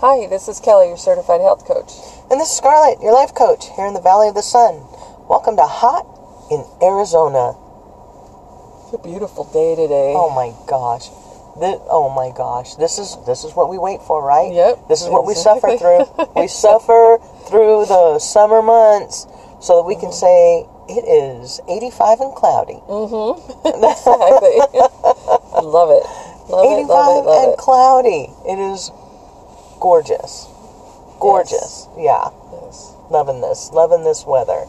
Hi, this is Kelly, your certified health coach. And this is Scarlett, your life coach here in the Valley of the Sun. Welcome to Hot in Arizona. It's a beautiful day today. Oh my gosh. This, oh my gosh. This is this is what we wait for, right? Yep, This is what exactly. we suffer through. we suffer through the summer months so that we can mm-hmm. say it is 85 and cloudy. Mm-hmm. Exactly. love it. Love 85 it, love it, love and it. cloudy. It is gorgeous. Gorgeous. Yeah. Yes. Loving this. Loving this weather.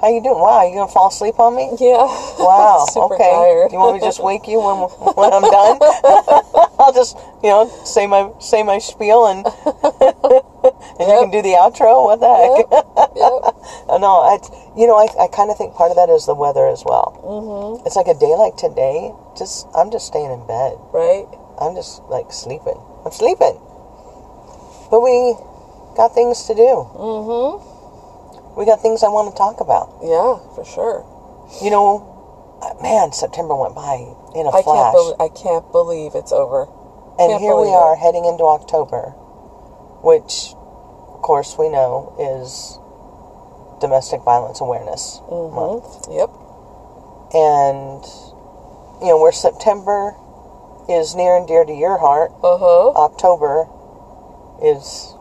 How you doing? Wow, you gonna fall asleep on me? Yeah. Wow. Okay. tired. You want me to just wake you when when I'm done? I'll just you know say my say my spiel and and you can do the outro. What the heck? yep. Uh, no, I you know I I kind of think part of that is the weather as well. Mm-hmm. It's like a day like today. Just I'm just staying in bed. Right? I'm just like sleeping. I'm sleeping. But we got things to do. Mm-hmm. We got things I want to talk about. Yeah, for sure. You know, uh, man, September went by in a I can't flash. I can't believe it's over. And Can't here we are it. heading into October, which, of course, we know is Domestic Violence Awareness Month. Mm-hmm. Yep. And, you know, where September is near and dear to your heart, Uh-huh. October is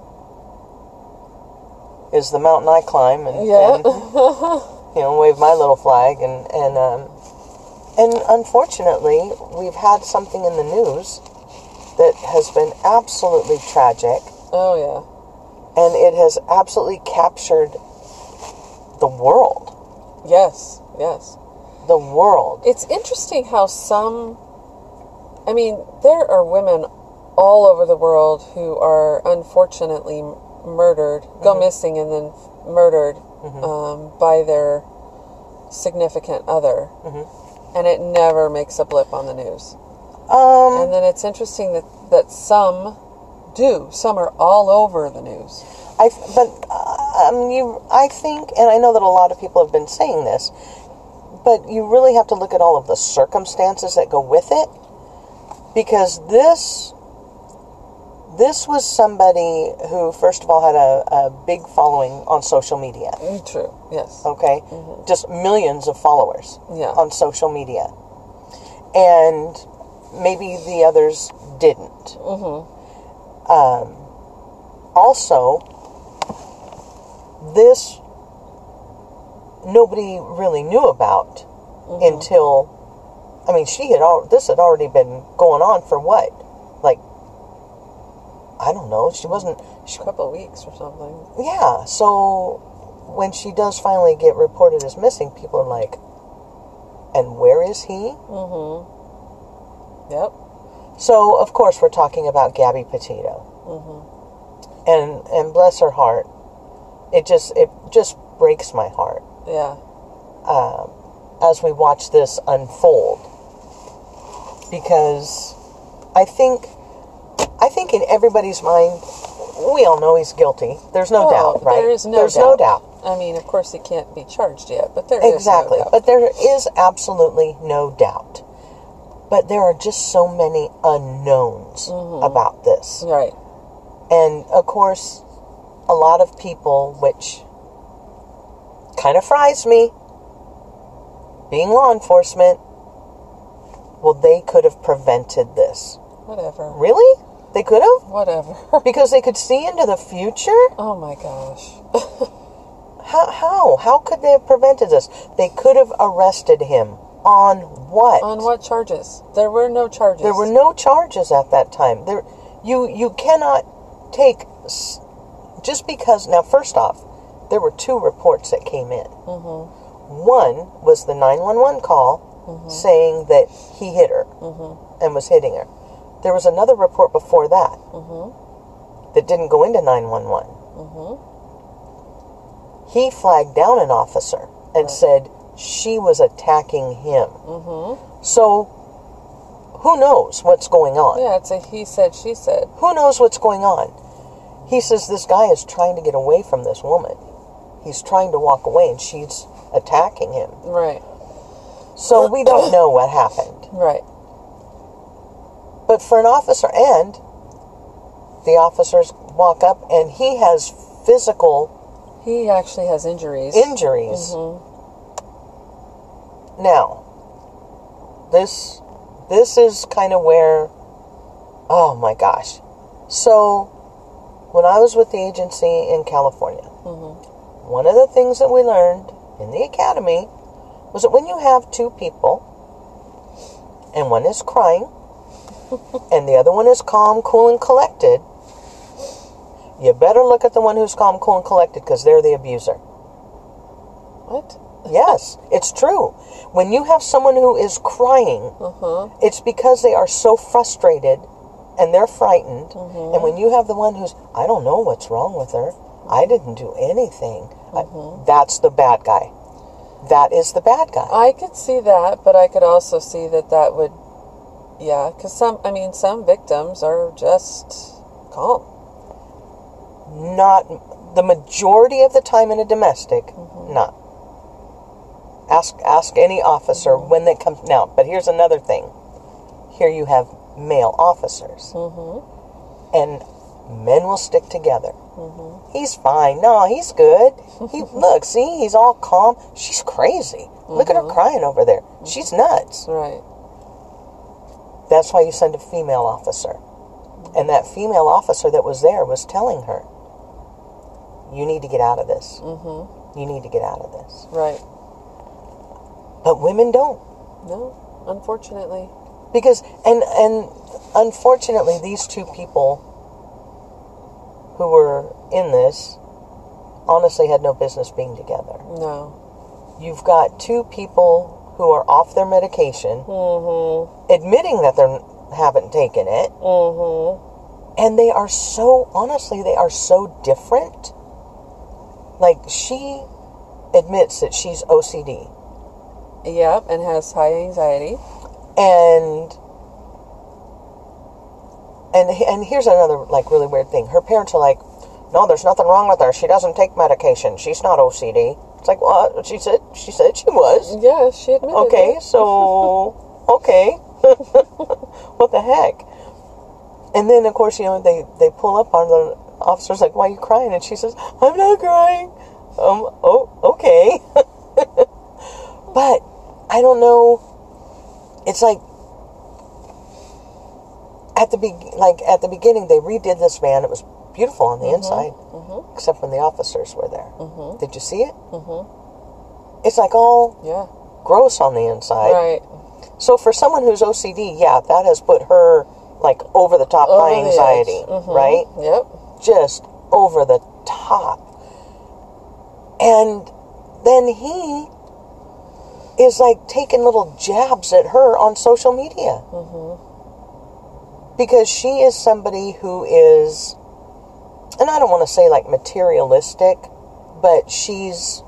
is the mountain I climb and, Yeah. and you know wave my little flag and and um, and unfortunately we've had something in the news that has been absolutely tragic oh yeah. and it has absolutely captured the world Yes. Yes. the world It's interesting how some, I mean, there are women all over the world who are unfortunately murdered, go missing, and then murdered um, by their significant other. And it never makes a blip on the news. um And then it's interesting that, that some do. Some are all over the news. I but uh, um, you I think and I know that a lot of people have been saying this, but you really have to look at all of the circumstances that go with it because this this was somebody who first of all had a, a big following on social media. Mm, True. Yes. Okay, just millions of followers Yeah. on social media, and maybe the others didn't. Hmm. Um, also, this nobody really knew about until I mean, she had al- this had already been going on for what, I don't know. She wasn't. She, A couple of weeks or something. yeah. So when she does finally get reported as missing, people are like, "And where is he?" Mm-hmm. Yep. So of course we're talking about Gabby Petito, Mm-hmm. and and bless her heart, it just it just breaks my heart Yeah. Um, as we watch this unfold because I think I think in everybody's mind we all know he's guilty. There's no Oh, doubt, right? There is no There's doubt. no doubt. I mean, of course, he can't be charged yet, but there is no Exactly. doubt. But there is absolutely no doubt. But there are just so many unknowns Mm-hmm. about this. right. And of course, a lot of people, which kind of fries me, being law enforcement, well, they could have prevented this. Whatever. Really? They could have? Whatever. Because they could see into the future? oh my gosh. How? How? How could they have prevented this? They could have arrested him. On what? On what charges? There were no charges. There were no charges at that time. There, you you cannot take just because. Now, first off, there were two reports that came in. Mm-hmm. One was the nine one one call mm-hmm. saying that he hit her mm-hmm. and was hitting her. There was another report before that mm-hmm. that didn't go into nine one one. Mm-hmm. He flagged down an officer and said she was attacking him. Mm-hmm. So, who knows what's going on? Yeah, it's a he said, she said. Who knows what's going on? He says this guy is trying to get away from this woman. He's trying to walk away and she's attacking him. Right. So we don't know what happened. Right. But for an officer and the officers walk up and he has physical He actually has injuries. injuries. Mm-hmm. Now, this this is kind of where oh my gosh. So, when I was with the agency in California, mm-hmm. one of the things that we learned in the academy was that when you have two people and one is crying and the other one is calm, cool, and collected, you better look at the one who's calm, cool, and collected because they're the abuser. what? Yes, it's true. When you have someone who is crying, Uh-huh. it's because they are so frustrated and they're frightened. And when you have the one who's, I don't know what's wrong with her, I didn't do anything, I- that's the bad guy. That is the bad guy. I could see that, but I could also see that that would, yeah, because some, I mean, some victims are just calm. Not the majority of the time in a domestic, mm-hmm. not. Ask ask any officer mm-hmm. when they come now. But here's another thing. Here you have male officers, mm-hmm. and men will stick together. He's fine. No, he's good. He look, see, he's all calm. She's crazy. Look at her crying over there. She's nuts. Right. That's why you send a female officer. And that female officer that was there was telling her, "You need to get out of this. Mm-hmm. You need to get out of this." Right. But women don't. No, unfortunately. because and and unfortunately these two people who were in this honestly had no business being together No. you've got two people who are off their medication Mm-hmm. admitting that they haven't taken it Mm-hmm. and they are so honestly they are so different like she admits that she's ocd Yep, and has high anxiety. and and and here's another like really weird thing. Her parents are like, "No, there's nothing wrong with her. She doesn't take medication. She's not OCD." It's like, "Well, she said she said she was." Yeah, she admitted Okay, it. so okay, what the heck? And then of course you know they they pull up on the officer's like, "Why are you crying?" And she says, "I'm not crying." Um. Oh. Okay. but I don't know. It's like at the be- like at the beginning they redid this van. It was beautiful on the inside, except when the officers were there. Did you see it? Mm-hmm. It's like all Yeah. gross on the inside. Right. So for someone who's OCD, yeah, that has put her like over the top Over by anxiety. Mhm. right? Yep. Just over the top. And then he is like taking little jabs at her on social media. Because she is somebody who is, and I don't want to say like materialistic, but she's,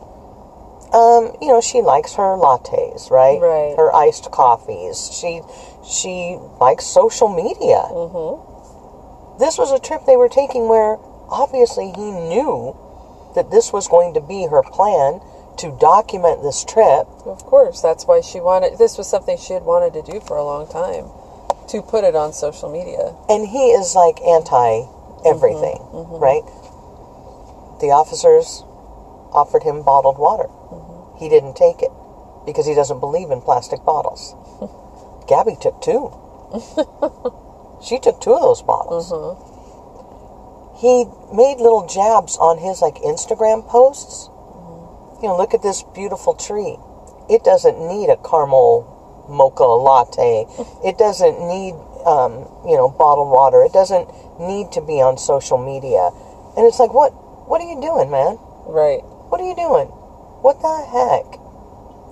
um, you know, she likes her lattes, right? Right. Her iced coffees. She, she likes social media. Mm-hmm. This was a trip they were taking where obviously he knew that this was going to be her plan to document this trip. Of course, that's why she wanted. This was something she had wanted to do for a long time, to put it on social media. And he is like anti everything, mm-hmm. Mm-hmm. right? The officers offered him bottled water. Mm-hmm. He didn't take it because he doesn't believe in plastic bottles. Gabby took two. she took two of those bottles. He made little jabs on his like Instagram posts. You know, look at this beautiful tree. It doesn't need a caramel mocha latte. It doesn't need, um, you know, bottled water. It doesn't need to be on social media. And it's like, what? What are you doing, man? Right. What are you doing? What the heck?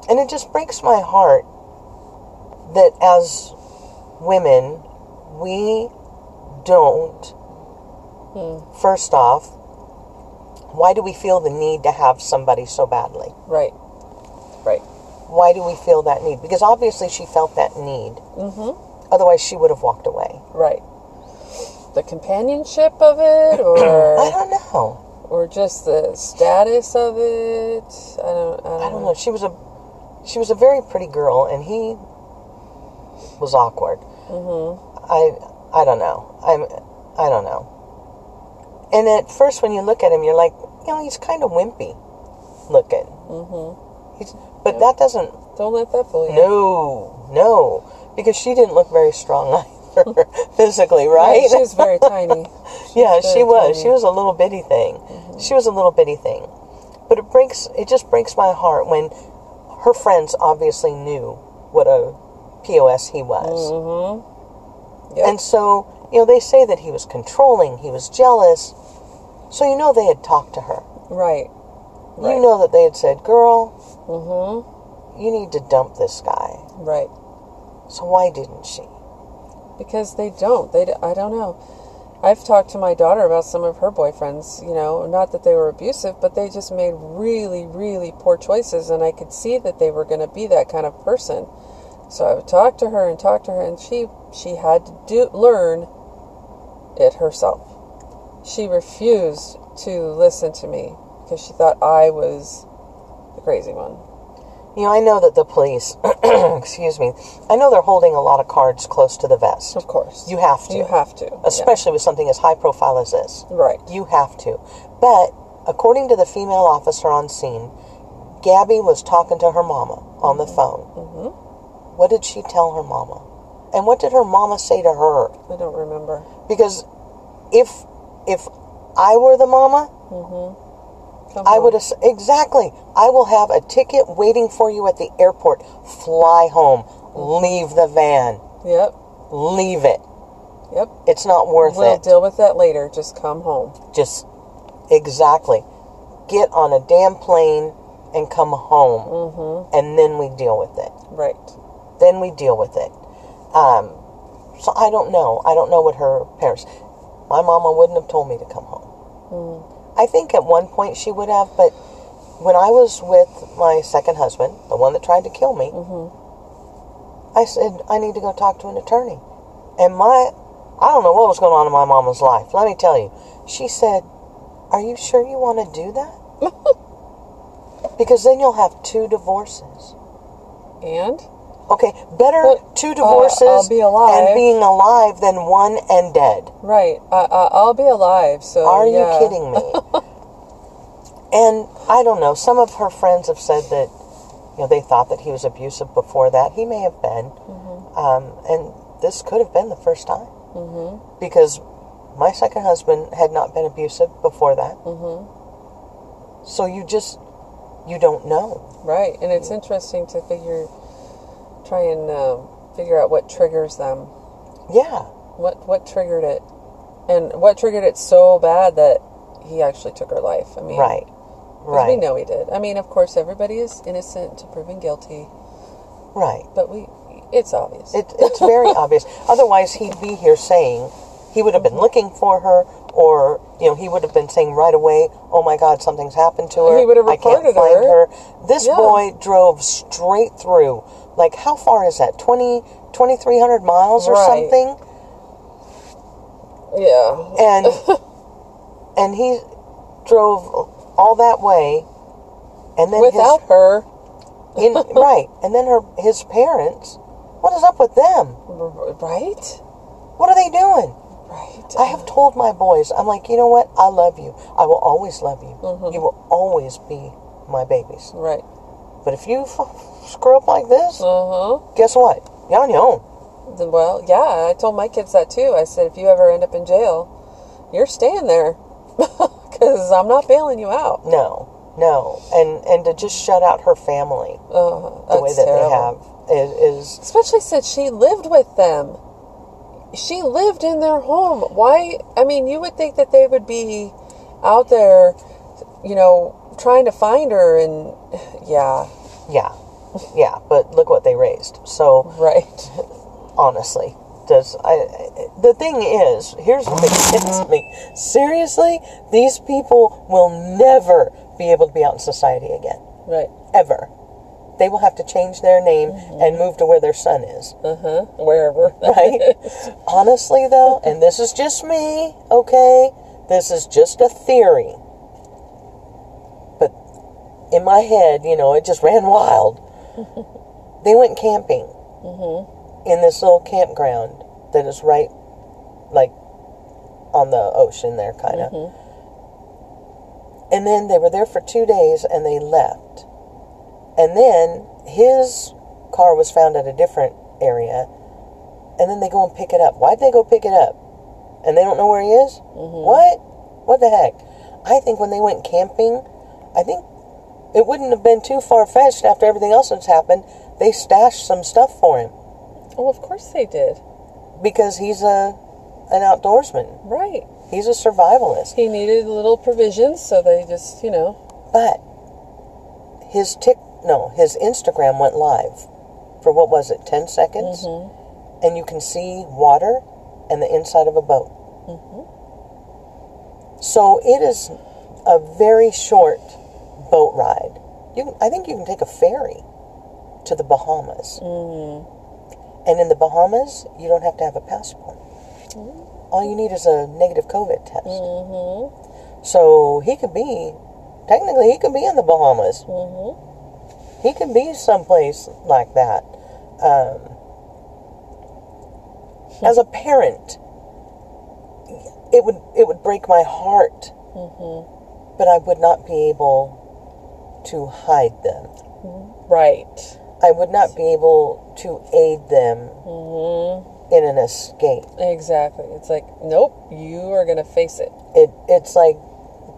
And it just breaks my heart that as women, we don't, first off, why do we feel the need to have somebody so badly? Right. Right. Why do we feel that need? Because obviously she felt that need. Mm-hmm. Otherwise, she would have walked away. Right. The companionship of it, or I don't know. or just the status of it. I don't. I don't, I don't know. She was a she was a very pretty girl, and he was awkward. Mm-hmm. I I don't know. I'm I don't know. And at first, when you look at him, you're like, you know, he's kind of wimpy looking. Mm-hmm. He's, but that doesn't. Don't let that fool you. No, no, because she didn't look very strong either, physically, right? Right, She was very tiny. yeah, very she was. tiny. She was a little bitty thing. She was a little bitty thing. But it breaks. It just breaks my heart when her friends obviously knew what a pos he was. Mm-hmm. Yep. And so, you know, they say that he was controlling, he was jealous. So you know they had talked to her. right. You know that they had said, "Girl, Mm-hmm. you need to dump this guy." Right. So why didn't she? Because they don't. They. I don't know. I've talked to my daughter about some of her boyfriends. You know, not that they were abusive, but they just made really, really poor choices, and I could see that they were going to be that kind of person. So I would talk to her and talk to her, and she she had to do learn it herself. She refused to listen to me because she thought I was the crazy one. You know, I know that the police, excuse me, I know they're holding a lot of cards close to the vest. Of course, You have to. You have to, yeah. Especially with something as high profile as this. right. You have to. But according to the female officer on scene, Gabby was talking to her mama on the phone. Mm-hmm. What did she tell her mama? And what did her mama say to her? I don't remember. Because if if I were the mama, Come I would have exactly. I will have a ticket waiting for you at the airport. Fly home. Leave the van. Yep. Leave it. Yep. It's not worth it. We'll deal with that later. Just come home. Just exactly. Get on a damn plane and come home, Mm-hmm. and then we deal with it. Right. Then we deal with it. Um, so I don't know. I don't know what her parents. My mama wouldn't have told me to come home. I think at one point she would have, but when I was with my second husband, the one that tried to kill me, mm-hmm. I said I need to go talk to an attorney. And my, I don't know what was going on in my mama's life. Let me tell you, she said, "Are you sure you want to do that?" because then you'll have two divorces. And Okay, better two uh, divorces I'll be and being alive than one and dead. right. I, I, I'll be alive. So Are yeah. you kidding me? and I don't know. Some of her friends have said that you know they thought that he was abusive before that. He may have been, Mm-hmm. um, and this could have been the first time Mm-hmm. because my second husband had not been abusive before that. Mm-hmm. So you just you don't know. Right. And it's interesting to figure, try and um, figure out what triggers them. Yeah, What what triggered it, and what triggered it so bad that he actually took her life. I mean, right, right, We know he did. I mean, of course, everybody is innocent to proven guilty, right. but we, it's obvious. It, it's very obvious. Otherwise, he'd be here saying he would have been looking for her, or you know, he would have been saying right away, "Oh my God, something's happened to her. He would have I can't find her." her." This Yeah. boy drove straight through. Like, how far is that? 20, 2,300 miles or Right. something? yeah. And and he drove all that way, and then Without her, in, right, and then her his parents. What is up with them? right? What are they doing? Right. I have told my boys, I'm like, you know what? I love you. I will always love you. Mhm. You will always be my babies. Right. But if you f- screw up like this, huh. guess what? You're on your own. Well, yeah, I told my kids that too. I said, if you ever end up in jail, you're staying there because I'm not bailing you out. No, no. And and to just shut out her family Uh, the way that terrible. they have is, is Especially since she lived with them. She lived in their home. Why? I mean, you would think that they would be out there, you know, trying to find her, and yeah, yeah, yeah. But look what they raised. So right. honestly, does I? The thing is, here's what gets me. Seriously, these people will never be able to be out in society again. Right. ever. They will have to change their name mm-hmm. and move to where their son is. Uh huh. Wherever. Right? Honestly, though, and this is just me, okay? This is just a theory. But in my head, you know, it just ran wild. they went camping mm-hmm. in this little campground that is right, like, on the ocean there, kind of. Mm-hmm. And then they were there for two days and they left. And then his car was found at a different area. And then they go and pick it up. Why'd they go pick it up? And they don't know where he is? Mm-hmm. What? What the heck? I think when they went camping, I think it wouldn't have been too far fetched after everything else that's happened. They stashed some stuff for him Oh, of course they did. because he's a an outdoorsman. Right. He's a survivalist. He needed little provisions, so they just, you know. But his tick no, his Instagram went live for what was it, ten seconds? Mm-hmm. And you can see water and the inside of a boat. Mm-hmm. So it is a very short boat ride. You, can- I think you can take a ferry to the Bahamas. Mm-hmm. And in the Bahamas, you don't have to have a passport. All you need is a negative COVID test. So he could be, technically, he could be in the Bahamas. He could be someplace like that. Um, hmm. as a parent, it would it would break my heart, mm-hmm. but I would not be able to hide them. Mm-hmm. Right. I would not be able to aid them mm-hmm. in an escape. Exactly. It's like, nope, you are going to face it. It it's like,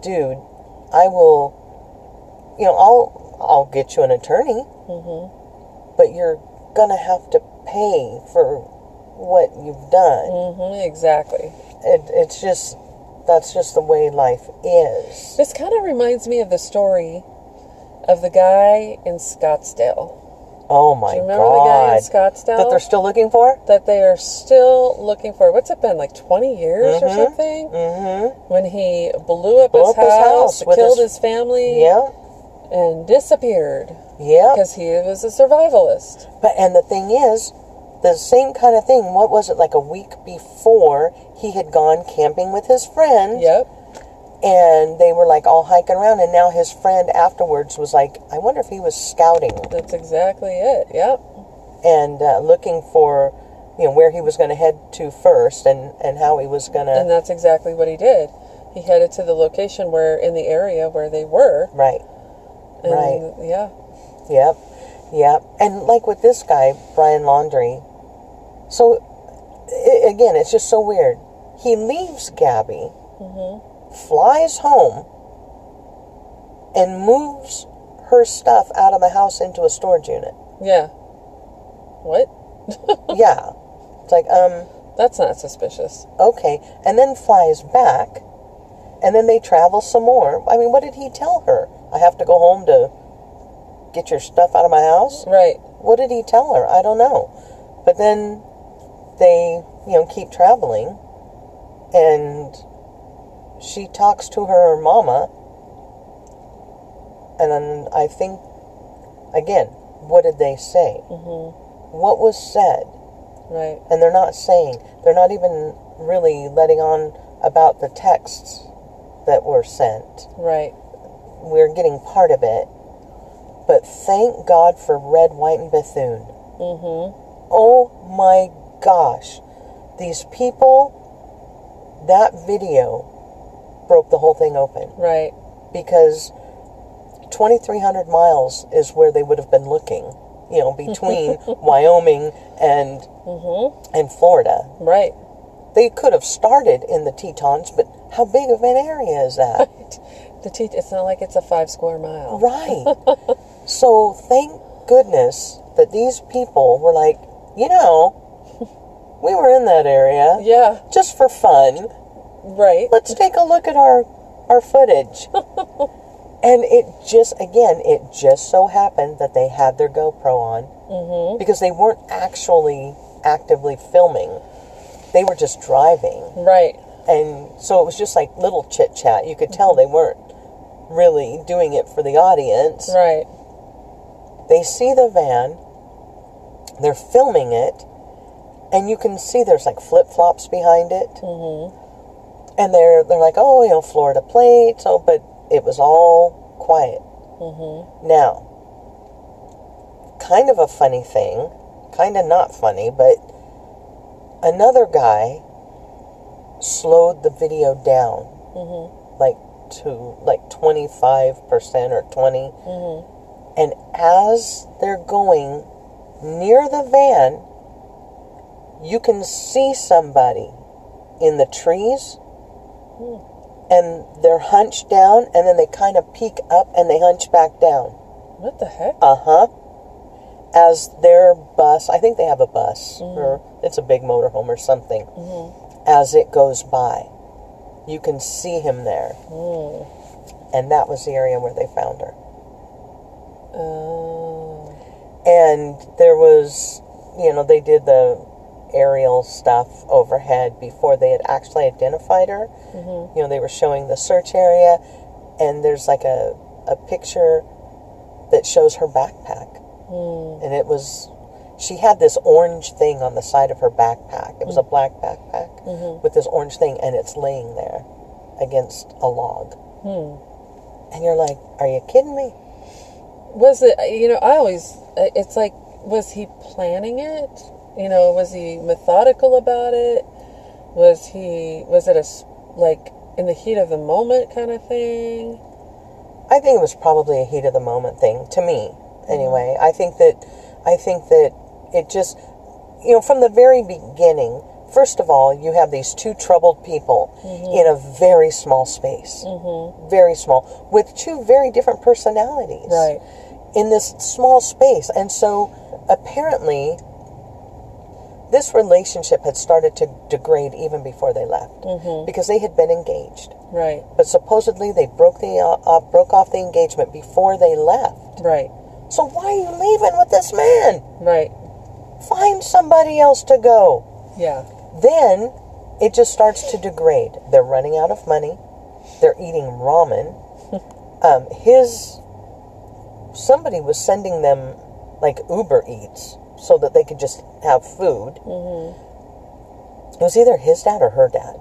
dude, I will, you know, I'll I'll get you an attorney, but you're gonna have to pay for what you've done. hmm exactly. It, it's just that's just the way life is. This kind of reminds me of the story of the guy in Scottsdale. Oh my Do you remember the guy in! Scottsdale? That they're still looking for? that they are still looking for. What's it been like twenty years or something? Mm-hmm. When he blew up, Blew his, up his house, house killed his- his, family, Yeah, and disappeared yeah. because he was a survivalist. But and the thing is, the same kind of thing. What was it like a week before he had gone camping with his friend? Yep. and they were like all hiking around and now his friend afterwards was like i wonder if he was scouting That's exactly it. Yep. and uh, looking for you know where he was going to head to first and and how he was going to. And that's exactly what he did. He headed to the location where, in the area where they were. right And Right. Yeah. yep yep and like with this guy Brian Laundrie so i again it's just so weird he leaves gabby flies home and moves her stuff out of the house into a storage unit Yeah. What? yeah it's like um That's not suspicious. Okay, and then flies back, and then they travel some more. I mean, what did he tell her? I have to go home to get your stuff out of my house? Right. What did he tell her? I don't know. But then they, you know, keep traveling, and she talks to her mama, and then I think, again, what did they say? hmm What was said? Right. and they're not saying they're not even really letting on about the texts that were sent Right. We're getting part of it but thank god for red white and bethune hmm oh my gosh these people that video broke the whole thing open Right. because 2300 miles is where they would have been looking you know between wyoming and hmm and florida Right. They could have started in the Tetons, but how big of an area is that? The te- it's not like it's a five square mile. right. So thank goodness that these people were like, you know, we were in that area Yeah. just for fun. Right. Let's take a look at our our footage. and it just again, it just so happened that they had their GoPro on hmm because they weren't actually actively filming. They were just driving. Right. and so it was just like little chit chat. You could tell they weren't really doing it for the audience. Right. They see the van, they're filming it, and you can see there's like flip flops behind it, hmm and they're they're like, oh, you know, Florida plates. Oh, but it was all quiet. hmm Now, kind of a funny thing, kind of not funny, but another guy slowed the video down hmm like to like 25% or 20. Mm-hmm. And as they're going near the van, you can see somebody in the trees hmm. and they're hunched down and then they kind of peek up and they hunch back down. What the heck? Uh huh. As their bus, I think they have a bus mm-hmm. or it's a big motorhome or something. Mm-hmm. As it goes by, you can see him there. Hmm. And that was the area where they found her. Oh. And there was, you know, they did the aerial stuff overhead before they had actually identified her. Mm-hmm. You know, they were showing the search area, and there's like a, a picture that shows her backpack. Hmm. And it was, she had this orange thing on the side of her backpack. It was a mm-hmm. black backpack mm-hmm. with this orange thing, and it's laying there against a log. Hmm. And you're like, are you kidding me? Was it, you know, I always, uh, it's like, was he planning it? You know, was he methodical about it? Was he, was it a, like, in the heat of the moment kind of thing? I think it was probably a heat of the moment thing to me. Mm-hmm. Anyway, I think that I think that it just you know from the very beginning. First of all, you have these two troubled people in a very small space, very small, with two very different personalities Right. in this small space, and so apparently. This relationship had started to degrade even before they left because they had been engaged. Right. But supposedly they broke the uh, uh, broke off the engagement before they left. Right. So why are you leaving with this man? Right. Find somebody else to go. Yeah. Then it just starts to degrade. They're running out of money. They're eating ramen. um, his somebody was sending them like Uber Eats so that they could just have food. It was either his dad or her dad.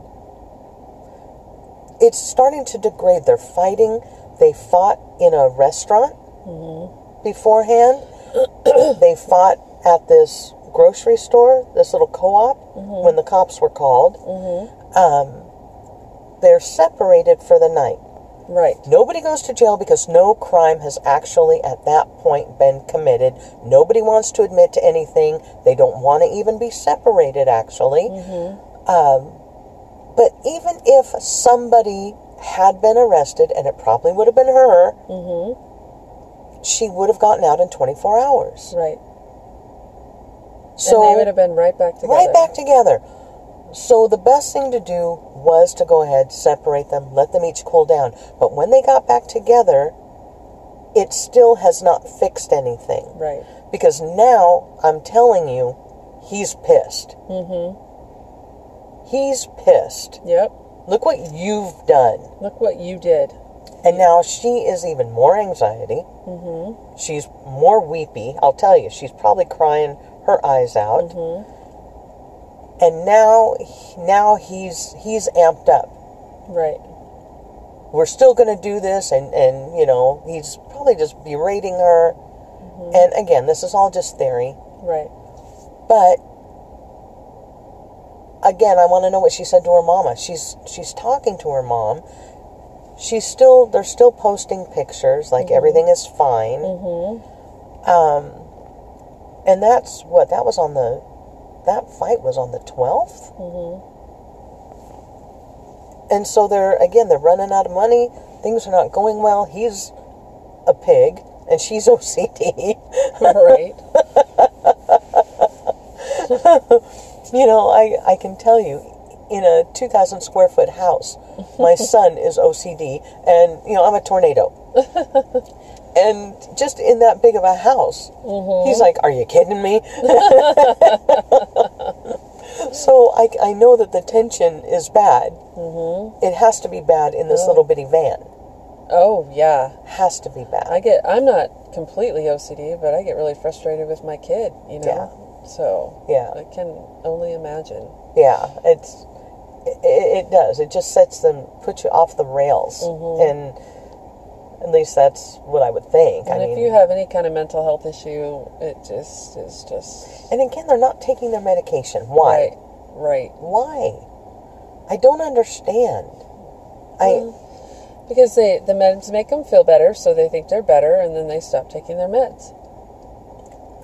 It's starting to degrade. They're fighting. They fought in a restaurant beforehand. they fought at this grocery store, this little co-op, when the cops were called. Um, they're separated for the night. Right. Nobody goes to jail because no crime has actually at that point been committed. Nobody wants to admit to anything. They don't want to even be separated, actually. Um, but even if somebody had been arrested, and it probably would have been her, she would have gotten out in 24 hours. Right. So and they would have been right back together. right back together. So the best thing to do was to go ahead, separate them, let them each cool down. But when they got back together, it still has not fixed anything. Right. Because now I'm telling you, he's pissed. Mm-hmm. He's pissed. Yep. Look what you've done. Look what you did. And now she is even more anxiety. Mm-hmm. She's more weepy. I'll tell you, she's probably crying her eyes out. Mm-hmm. And now, now he's he's amped up. Right. We're still going to do this, and and you know he's probably just berating her. And again, this is all just theory. Right. But again, I want to know what she said to her mama. She's she's talking to her mom. She's still they're still posting pictures like everything is fine. Mm-hmm. Um, and that's what that was on the that fight was on the twelfth. Mm-hmm. And so they're again they're running out of money. Things are not going well. He's a pig, and she's OCD. right. You know, I, I can tell you, in a 2,000 square foot house, my son is OCD, and, you know, I'm a tornado. And just in that big of a house, he's like, Are you kidding me? so I, I know that the tension is bad. Mm-hmm. It has to be bad in this little bitty van. Oh yeah. Has to be bad. I get. I'm not completely OCD, but I get really frustrated with my kid. You know. So yeah. I can only imagine. Yeah, it's it, it does. It just sets them, puts you off the rails, and at least that's what I would think. And I if mean, you have any kind of mental health issue, it just is just and again, they're not taking their medication. Why? Right. Right. Why? I don't understand. I Because they the meds make them feel better, so they think they're better, and then they stop taking their meds.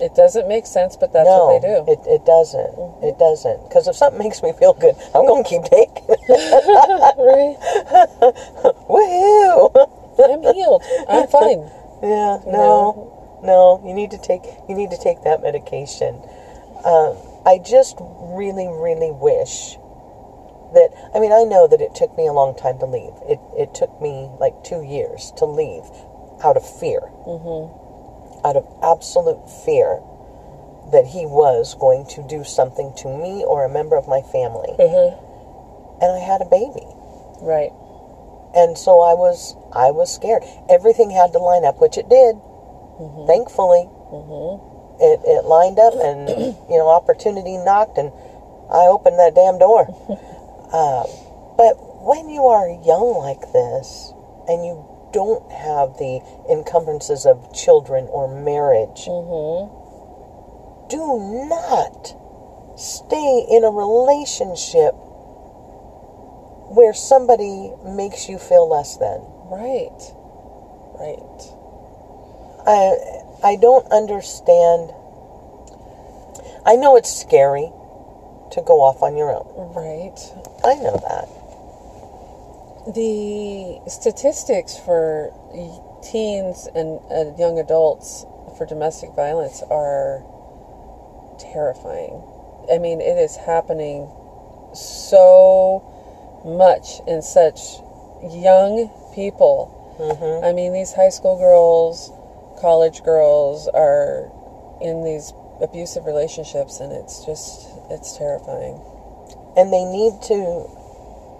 It doesn't make sense, but that's no, what they do. It, it doesn't. Mm-hmm. It doesn't. Because if something makes me feel good, I'm going to keep taking it. right? Woohoo! I'm healed. I'm fine. Yeah, no, no. You need to take you need to take that medication. Um, I just really, really wish that. I mean, I know that it took me a long time to leave. It it took me like two years to leave, out of fear, mm-hmm. out of absolute fear that he was going to do something to me or a member of my family, Mm-hmm. and I had a baby. Right. And so I was I was scared. Everything had to line up, which it did. Mm-hmm. Thankfully, mm-hmm. it it lined up, and you know, opportunity knocked, and I opened that damn door. uh, but when you are young like this, and you don't have the encumbrances of children or marriage, mm-hmm. do not stay in a relationship where somebody makes you feel less than. Right. Right. I I don't understand. I know it's scary to go off on your own. Right. I know that. The statistics for teens and uh, young adults for domestic violence are terrifying. I mean, it is happening so much in such young people. I mean, these high school girls, college girls are in these abusive relationships, and it's just, it's terrifying. And they need to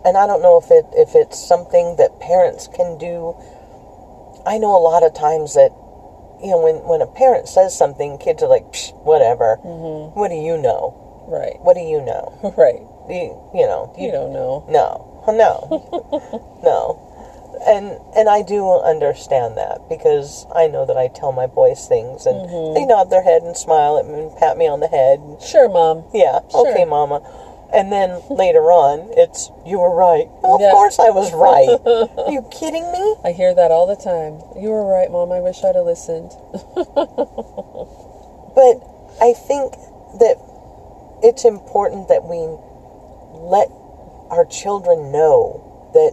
and I don't know if it if it's something that parents can do. I know a lot of times that you know when when a parent says something, kids are like, Psh, whatever. Mm-hmm. What do you know? Right. What do you know? Right. You, you know, You don't know. No, no, no. And and I do understand that because I know that I tell my boys things and mm-hmm. they nod their head and smile at me and pat me on the head. Sure, Mom. Yeah, Sure. okay, Mama. And then later on, it's you were right. Well, of course I was right. Are you kidding me? I hear that all the time. You were right, Mom. I wish I'd have listened. But I think that it's important that we let our children know that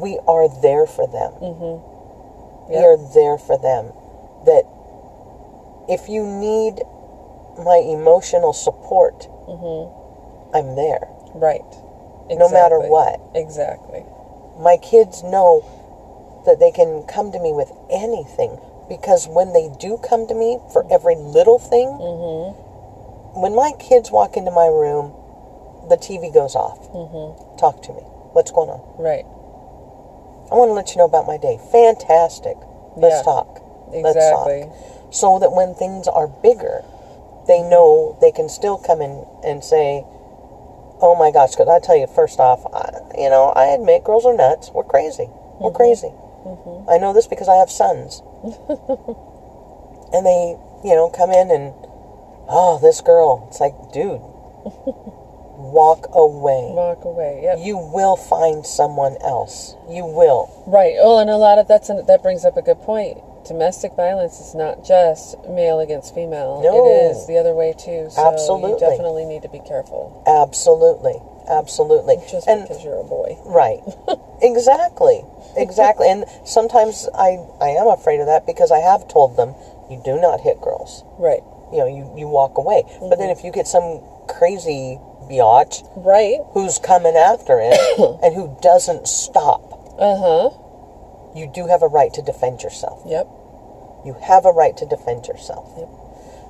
we are there for them. Mm-hmm. We Yep. are there for them. That if you need my emotional support, mm-hmm. I'm there. Right. No matter what. Exactly. My kids know that they can come to me with anything because when they do come to me for every little thing, mm-hmm. when my kids walk into my room, the TV goes off. Mm-hmm. Talk to me. What's going on? Right. I want to let you know about my day. Fantastic. Let's Yeah. talk. Exactly. Let's talk. So that when things are bigger, they know they can still come in and say, "Oh my gosh!" Because I tell you, first off, I, you know, I admit girls are nuts. We're crazy. We're mm-hmm. crazy. Mm-hmm. I know this because I have sons, and they, you know, come in and, oh, this girl. It's like, dude, walk away. Walk away. Yep. You will find someone else. You will. Right. Well, and a lot of that's that brings up a good point. Domestic violence is not just male against female. No. It is the other way too. So Absolutely. you definitely need to be careful. Absolutely. Absolutely. Just and because you're a boy. right. exactly. Exactly. And sometimes I I am afraid of that because I have told them you do not hit girls. Right. You know, you you walk away. But then mm-hmm. if you get some crazy biatch Right. who's coming after it and who doesn't stop, Uh huh. you do have a right to defend yourself. Yep. You have a right to defend yourself. Yep.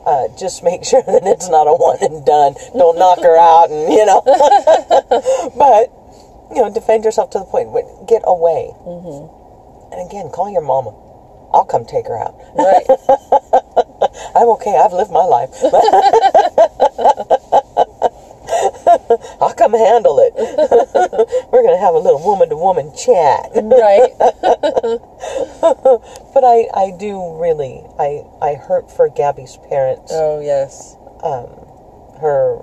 Uh, just make sure that it's not a one and done. Don't knock her out, and you know. but you know, defend yourself to the point where get away. Mm-hmm. And again, call your mama. I'll come take her out. Right. I'm okay. I've lived my life. I'll come handle it. We're gonna have a little woman to woman chat. right. But I, I do really, I, I hurt for Gabby's parents. Oh yes. Um, her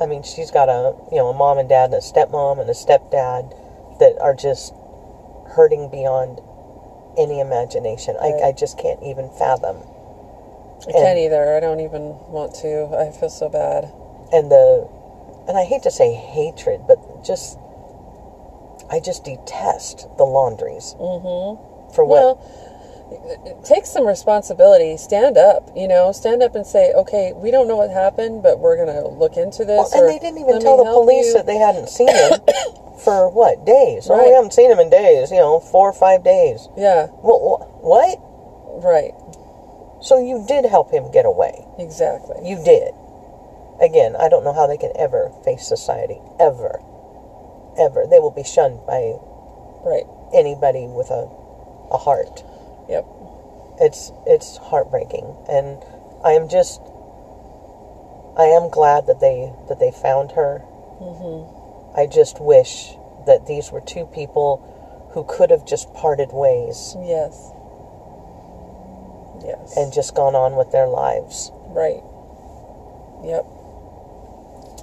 I mean she's got a you know a mom and dad and a stepmom and a stepdad that are just hurting beyond any imagination. Right. I, I just can't even fathom. I can't either. I don't even want to. I feel so bad. And the, and I hate to say hatred, but just, I just detest the laundries. Mm-hmm. For what? Well, take some responsibility. Stand up. You know, stand up and say, "Okay, we don't know what happened, but we're gonna look into this." Well, and they didn't even tell the police you." that they hadn't seen him for what days? Oh, we haven't seen him in days. You know, four or five days. Yeah. Well, what? Right. So you did help him get away. Exactly. You did. Again, I don't know how they can ever face society. Ever. Ever. They will be shunned by Right. anybody with a, a heart. Yep. It's it's heartbreaking, and I am just I am glad that they that they found her. Mm-hmm. I just wish that these were two people who could have just parted ways Yes. Yes. and just gone on with their lives. right. Yep.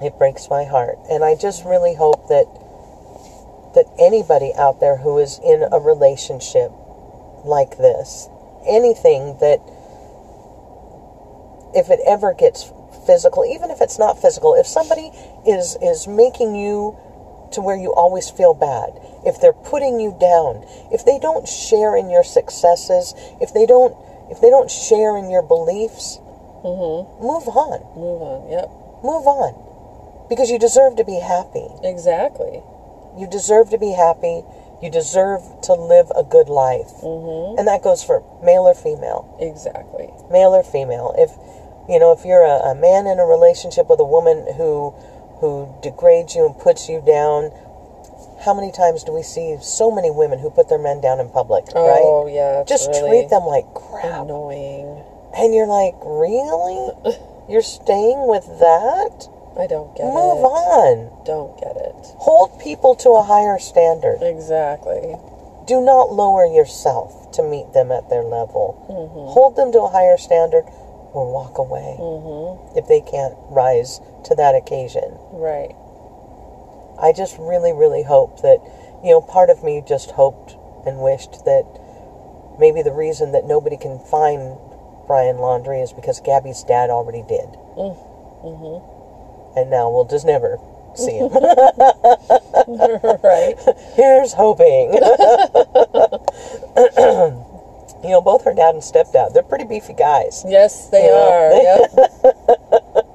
It breaks my heart, and I just really hope that that anybody out there who is in a relationship like this, anything that if it ever gets physical, even if it's not physical, if somebody is is making you to where you always feel bad, if they're putting you down, if they don't share in your successes, if they don't if they don't share in your beliefs, mm-hmm. move on. Move on. Yep. Move on. Because you deserve to be happy. Exactly. You deserve to be happy. You deserve to live a good life. Mm-hmm. And that goes for male or female. Exactly. Male or female. If you know, if you're a, a man in a relationship with a woman who who degrades you and puts you down, how many times do we see so many women who put their men down in public, right? Oh yeah. Just really treat them like crap. Annoying. And you're like, really? You're staying with that? I don't get Move it. Move on. Don't get it. Hold people to a higher standard. Exactly. Do not lower yourself to meet them at their level. Mm-hmm. Hold them to a higher standard or walk away Mm-hmm. if they can't rise to that occasion. Right. I just really, really hope that, you know, part of me just hoped and wished that maybe the reason that nobody can find Brian Laundrie is because Gabby's dad already did. Mm-hmm. And now we'll just never see him. right. Here's hoping. you know, both her dad and stepdad, they're pretty beefy guys. Yes, they Yeah. are. Yep.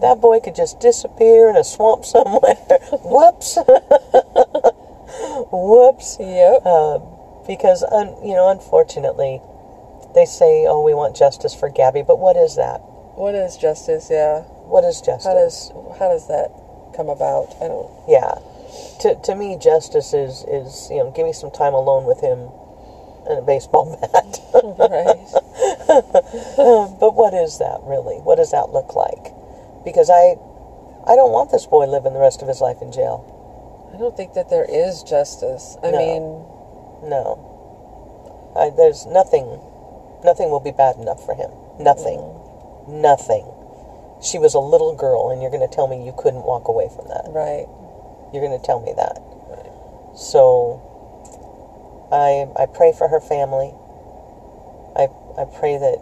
That boy could just disappear in a swamp somewhere. Whoops. Whoops. Yep. Um, because, un, you know, unfortunately, they say, oh, we want justice for Gabby, but what is that? What is justice? Yeah. What is justice? How does how does that come about? I don't. Yeah. To, to me, justice is, is, you know, give me some time alone with him and a baseball bat. Right. but what is that really? What does that look like? Because I, I don't want this boy living the rest of his life in jail. I don't think that there is justice. I No. mean, No. I, there's nothing, nothing will be bad enough for him. Nothing. Mm-hmm. Nothing. She was a little girl, and you're going to tell me you couldn't walk away from that. right. You're going to tell me that. So, I I pray for her family. I I pray that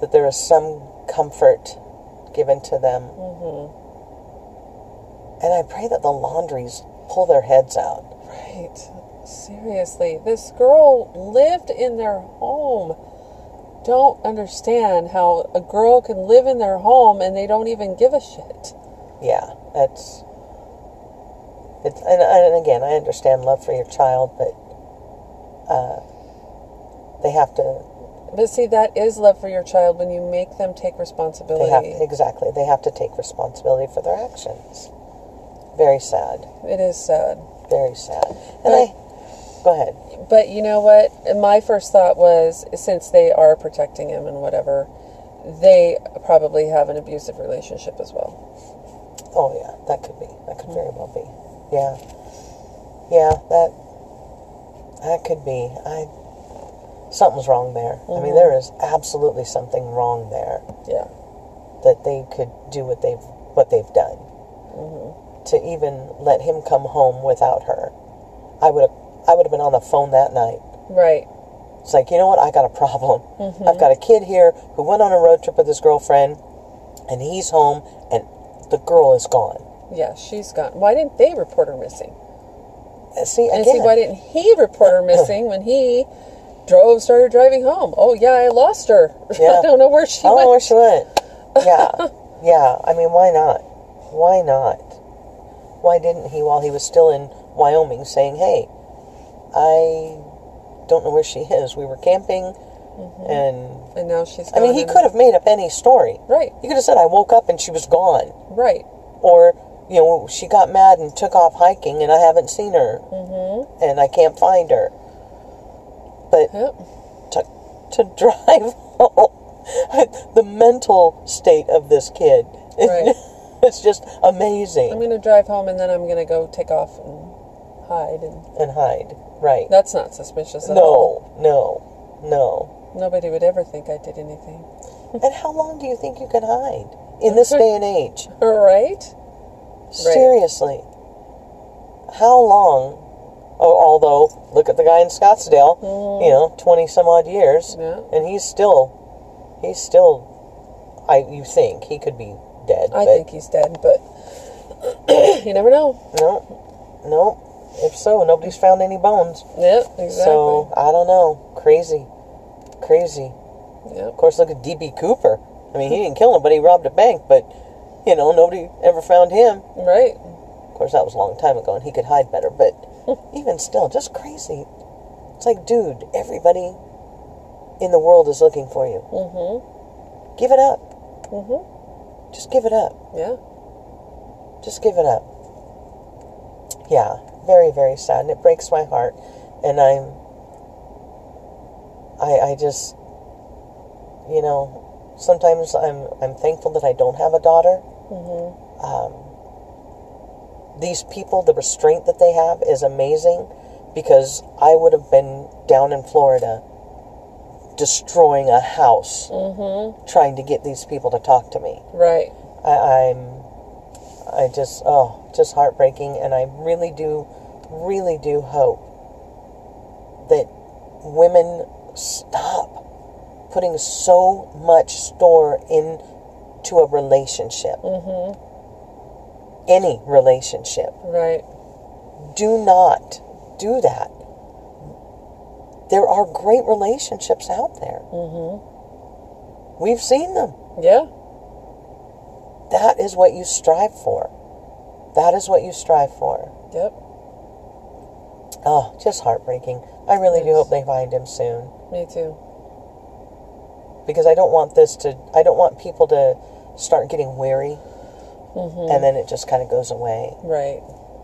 that there is some comfort given to them, Mm-hmm. and I pray that the laundries pull their heads out. Right. Seriously, this girl lived in their home. Don't understand how a girl can live in their home and they don't even give a shit. Yeah, that's. It's and, and again, I understand love for your child, but uh, they have to. But see, that is love for your child when you make them take They responsibility. have exactly. They have to take responsibility for their actions. Very sad. It is sad. Very sad. And But- I. Go ahead. But you know what? My first thought was since they are protecting him and whatever, they probably have an abusive relationship as well. Oh yeah, that could be. That could very well be. Yeah. Yeah, that that could be. I something's wrong there. I mean, mm-hmm. there is absolutely something wrong there Yeah. that they could do what they've what they've done. Mm-hmm. To even let him come home without her, I would have I would have been on the phone that night. Right. It's like, you know what? I got a problem. Mm-hmm. I've got a kid here who went on a road trip with his girlfriend, and he's home, and the girl is gone. Yeah, she's gone. Why didn't they report her missing? And see, And see, why didn't he report her missing when he drove, started driving home? Oh, yeah, I lost her. Yeah. I don't know where she went. I don't know where she went. Yeah, yeah. I mean, why not? Why not? Why didn't he, while he was still in Wyoming, saying, "Hey, I don't know where she is. We were camping, and And now she's I mean, he could have made up any story. Right, He could have said, "I woke up and she was gone," right. or you know, she got mad and took off hiking, and I haven't seen her, mm-hmm. and I can't find her. But Yep. to, to drive the mental state of this kid. Right. it's just amazing. I'm going to drive home and then I'm going to go take off and hide. And and hide. Right. that's not suspicious at all. No, no, no. Nobody would ever think I did anything. and how long do you think you can hide in this day and age? All right. Seriously. How long? Oh, although, look at the guy in Scottsdale, mm. you know, 20 some odd years, Yeah. and he's still, he's still, I you think, he could be dead. I think he's dead, but you never know. No, no. If so, nobody's found any bones. Yeah, exactly. So I don't know. Crazy, crazy. yeah. Of course, look at DB Cooper. I mean, he didn't kill nobody. He robbed a bank, but you know, nobody ever found him. Right. Of course, that was a long time ago, and he could hide better. But even still, just crazy. It's like, dude, everybody in the world is looking for you. Mm-hmm. Give it up. Mm-hmm. Just give it up. Yeah. Just give it up. Yeah, very, very sad, and it breaks my heart. And I'm, I, I just, you know, sometimes I'm, I'm thankful that I don't have a daughter. Mm-hmm. Um, these people, the restraint that they have is amazing, because I would have been down in Florida, destroying a house, Mm-hmm. trying to get these people to talk to me. Right. I, I'm, I just, oh, just heartbreaking, and I really do, really do hope that women stop putting so much store into a relationship, Mm-hmm. any relationship. Right. Do not do that. There are great relationships out there. Mm-hmm. We've seen them. Yeah. That is what you strive for. That is what you strive for. Yep. Oh, just heartbreaking. I really do hope they find him soon Me too. because I don't want this to. I don't want people to start getting weary Mm-hmm. and then it just kind of goes away. Right.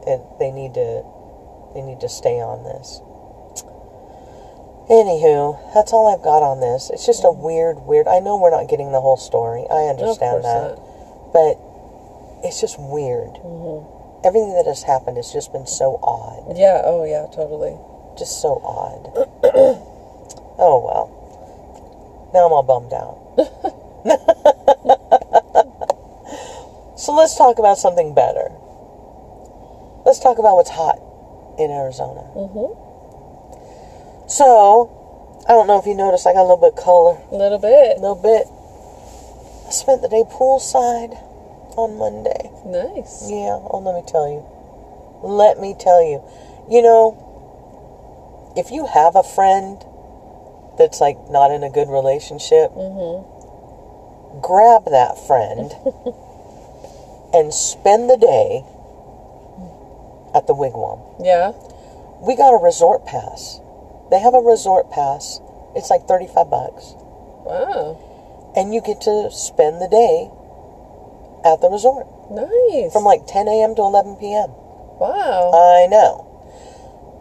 And they need to. They need to stay on this. Anywho, that's all I've got on this. It's just a weird, weird. I know we're not getting the whole story. I understand that, not. But it's just weird. Mm-hmm. Everything that has happened has just been so odd. Yeah. Oh, yeah. Totally. Just so odd. oh well. Now I'm all bummed out. so let's talk about something better. Let's talk about what's hot in Arizona. Mm-hmm. So, I don't know if you noticed, I got a little bit color. A little bit. A little bit. I spent the day poolside on Monday. Nice. Yeah, oh, let me tell you. Let me tell you. You know, if you have a friend that's like not in a good relationship, Mm-hmm. grab that friend and spend the day at the wigwam. Yeah. We got a resort pass. They have a resort pass. It's like 35 bucks. Wow. And you get to spend the day at the resort Nice. from like 10 a.m. to 11 p.m. wow. I know.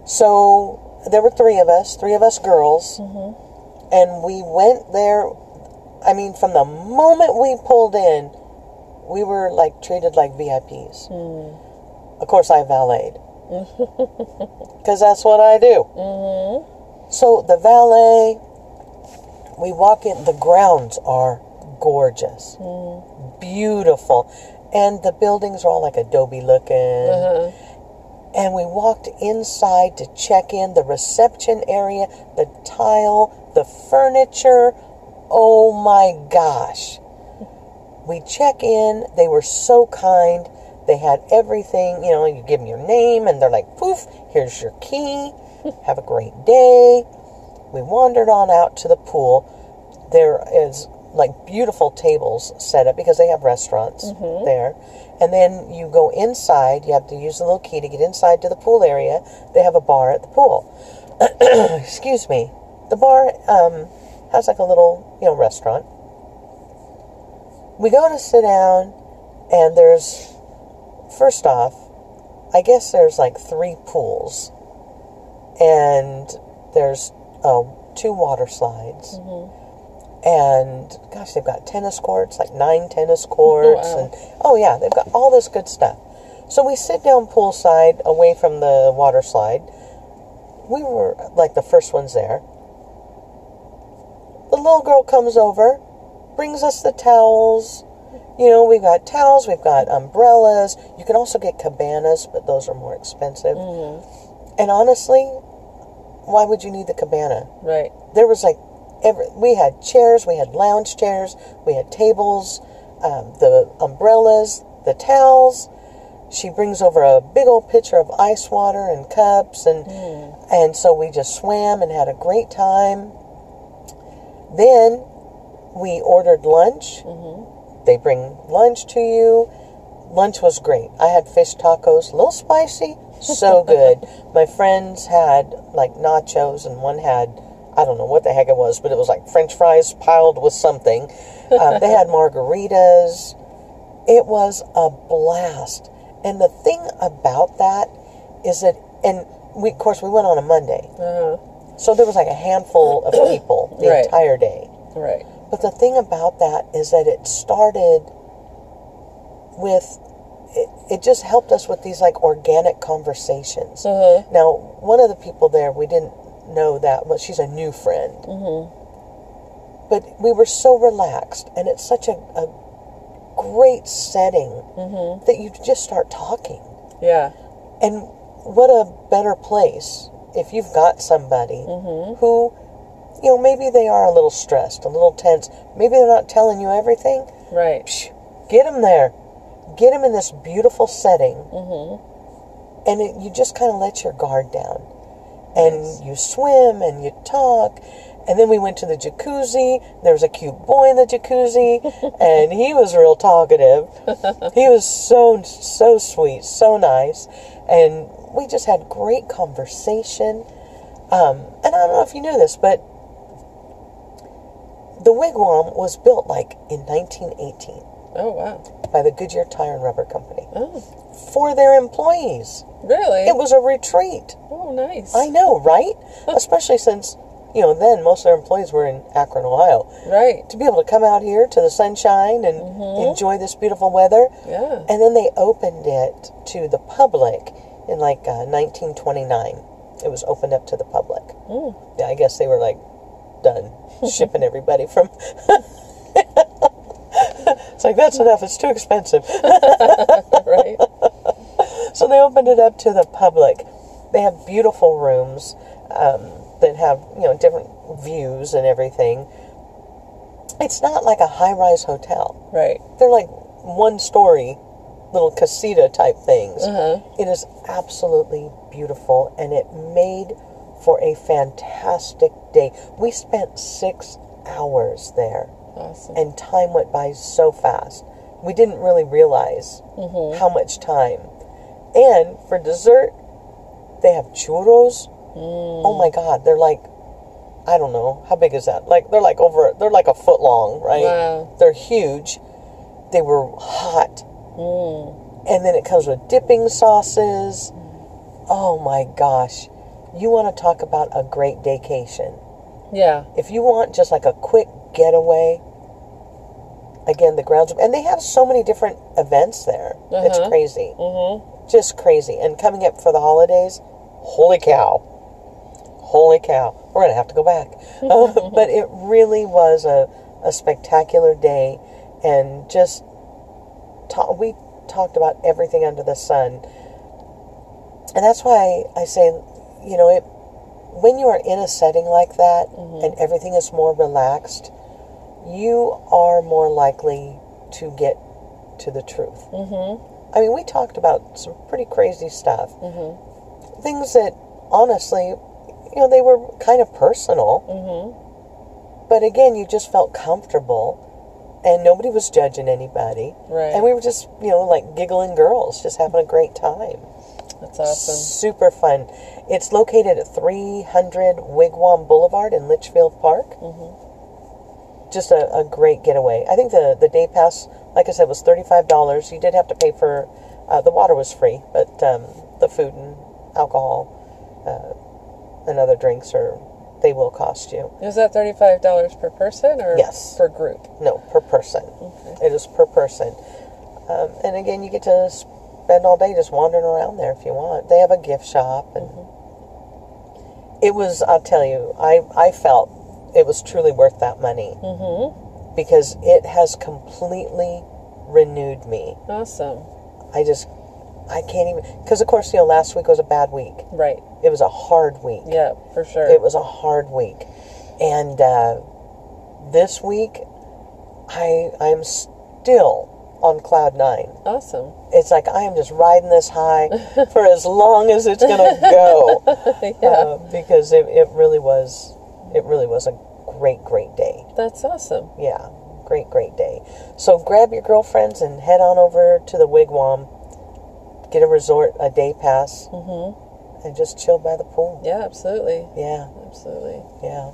So there were three of us, three of us girls, mm-hmm. and we went there. I mean, from the moment we pulled in, we were like treated like VIPs. Mm. Of course, I valeted because that's what I do. Mm-hmm. So the valet, we walk in. The grounds are gorgeous, Mm. beautiful, and the buildings are all like adobe looking. Uh-huh. And we walked inside to check in the reception area, the tile, the furniture. Oh my gosh. We check in. They were so kind. They had everything. You know, you give them your name, and they're like, poof, here's your key. Have a great day. We wandered on out to the pool. There is like beautiful tables set up because they have restaurants there. And then you go inside. You have to use a little key to get inside to the pool area. They have a bar at the pool. Excuse me. The bar um, has like a little, you know, restaurant. We go to sit down, and there's first off, I guess there's like three pools, and there's uh, two water slides, and gosh, they've got tennis courts, like nine tennis courts, wow. and oh yeah, they've got all this good stuff. So we sit down poolside, away from the water slide. We were like the first ones there. The little girl comes over, brings us the towels. You know, we've got towels, we've got umbrellas. You can also get cabanas, but those are more expensive. And honestly, why would you need the cabana? Right. There was like, every, we had chairs, we had lounge chairs, we had tables, um, the umbrellas, the towels. She brings over a big old pitcher of ice water and cups, and and so we just swam and had a great time. Then we ordered lunch. They bring lunch to you. Lunch was great. I had fish tacos, a little spicy, so good. My friends had like nachos, and one had I don't know what the heck it was, but it was like French fries piled with something. Uh, they had margaritas. It was a blast. And the thing about that is that, and we, of course, we went on a Monday, Uh-huh. so there was like a handful of people the Right. entire day. Right. But the thing about that is that it started with it, it just helped us with these like organic conversations. Uh-huh. Now, one of the people there, we didn't know that, but she's a new friend. Mm-hmm. But we were so relaxed, and it's such a, a great setting that you just start talking. Yeah. And what a better place if you've got somebody who, you know, maybe they are a little stressed, a little tense. Maybe they're not telling you everything. Right. Psh, Get them there. Get him in this beautiful setting. And it, you just kind of let your guard down. And you swim and you talk. And then we went to the jacuzzi. There was a cute boy in the jacuzzi. and he was real talkative. He was so, so sweet, so nice. And we just had great conversation. Um, and I don't know if you knew this, but the wigwam was built like in 1918 Oh wow. by the Goodyear Tire and Rubber Company Oh, for their employees. really? It was a retreat. oh, nice. I know, right? Especially since, you know, then most of their employees were in Akron, Ohio. Right. To be able to come out here to the sunshine and enjoy this beautiful weather. Yeah. And then they opened it to the public in like uh, 1929. It was opened up to the public. Mm. Yeah, I guess they were like done shipping everybody from. it's like, that's enough, it's too expensive. right. So they opened it up to the public. They have beautiful rooms um, that have you know different views and everything. It's not like a high-rise hotel. Right. They're like one-story little casita type things. Uh-huh. It is absolutely beautiful, and it made for a fantastic day. We spent six hours there Awesome. and time went by so fast. We didn't really realize mm-hmm. how much time. And for dessert, they have churros. Mm. Oh my god, they're like I don't know, how big is that? Like they're like over they're like a foot long, right? Wow. They're huge. They were hot. Mm. And then it comes with dipping sauces. Oh my gosh. You want to talk about a great vacation. Yeah. If you want just like a quick getaway, again, the grounds, and they have so many different events there. It's Uh-huh. crazy. Mm-hmm. Just crazy. And coming up for the holidays, holy cow. Holy cow. We're going to have to go back. Uh, but it really was a, a spectacular day. And just, ta- we talked about everything under the sun. And that's why I say, you know, it when you are in a setting like that and everything is more relaxed, you are more likely to get to the truth. Mm-hmm. I mean, we talked about some pretty crazy stuff. Mm-hmm. Things that, honestly, you know, they were kind of personal. Mm-hmm. But again, you just felt comfortable. And nobody was judging anybody. Right. And we were just, you know, like giggling girls, just having a great time. That's awesome. Super fun. It's located at 300 Wigwam Boulevard in Litchfield Park. Mm-hmm. Just a, a great getaway. I think the, the day pass, like I said, was $35. You did have to pay for, uh, the water was free, but um, the food and alcohol uh, and other drinks are, they will cost you. Is that thirty-five dollars per person or Yes. per group? No, per person. It is per person. Um, and again, you get to spend all day just wandering around there if you want. They have a gift shop, and it was. I'll tell you, I I felt it was truly worth that money Mm-hmm. because it has completely renewed me. Awesome. I just I can't even because of course you know last week was a bad week. Right. It was a hard week. Yeah, for sure. It was a hard week, and uh, this week, I I'm still on cloud nine. awesome. It's like I am just riding this high for as long as it's gonna go, yeah. uh, because it, it really was it really was a great great day. That's awesome. Yeah, great great day. So grab your girlfriends and head on over to the wigwam. Get a resort a day pass, Mm-hmm. and just chill by the pool. Yeah, absolutely. Yeah. Absolutely. Yeah.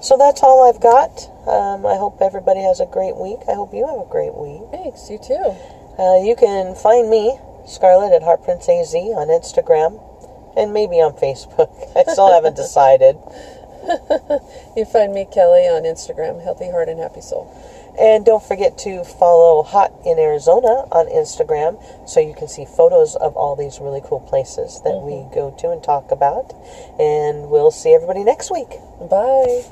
So that's all I've got. Um, I hope everybody has a great week. I hope you have a great week. Thanks. You too. Uh, you can find me, Scarlett, at HeartPrinceAZ on Instagram and maybe on Facebook. I still haven't decided. You find me, Kelly, on Instagram, Healthy Heart and Happy Soul. And don't forget to follow Hot in Arizona on Instagram so you can see photos of all these really cool places that mm-hmm. we go to and talk about. And we'll see everybody next week. Bye.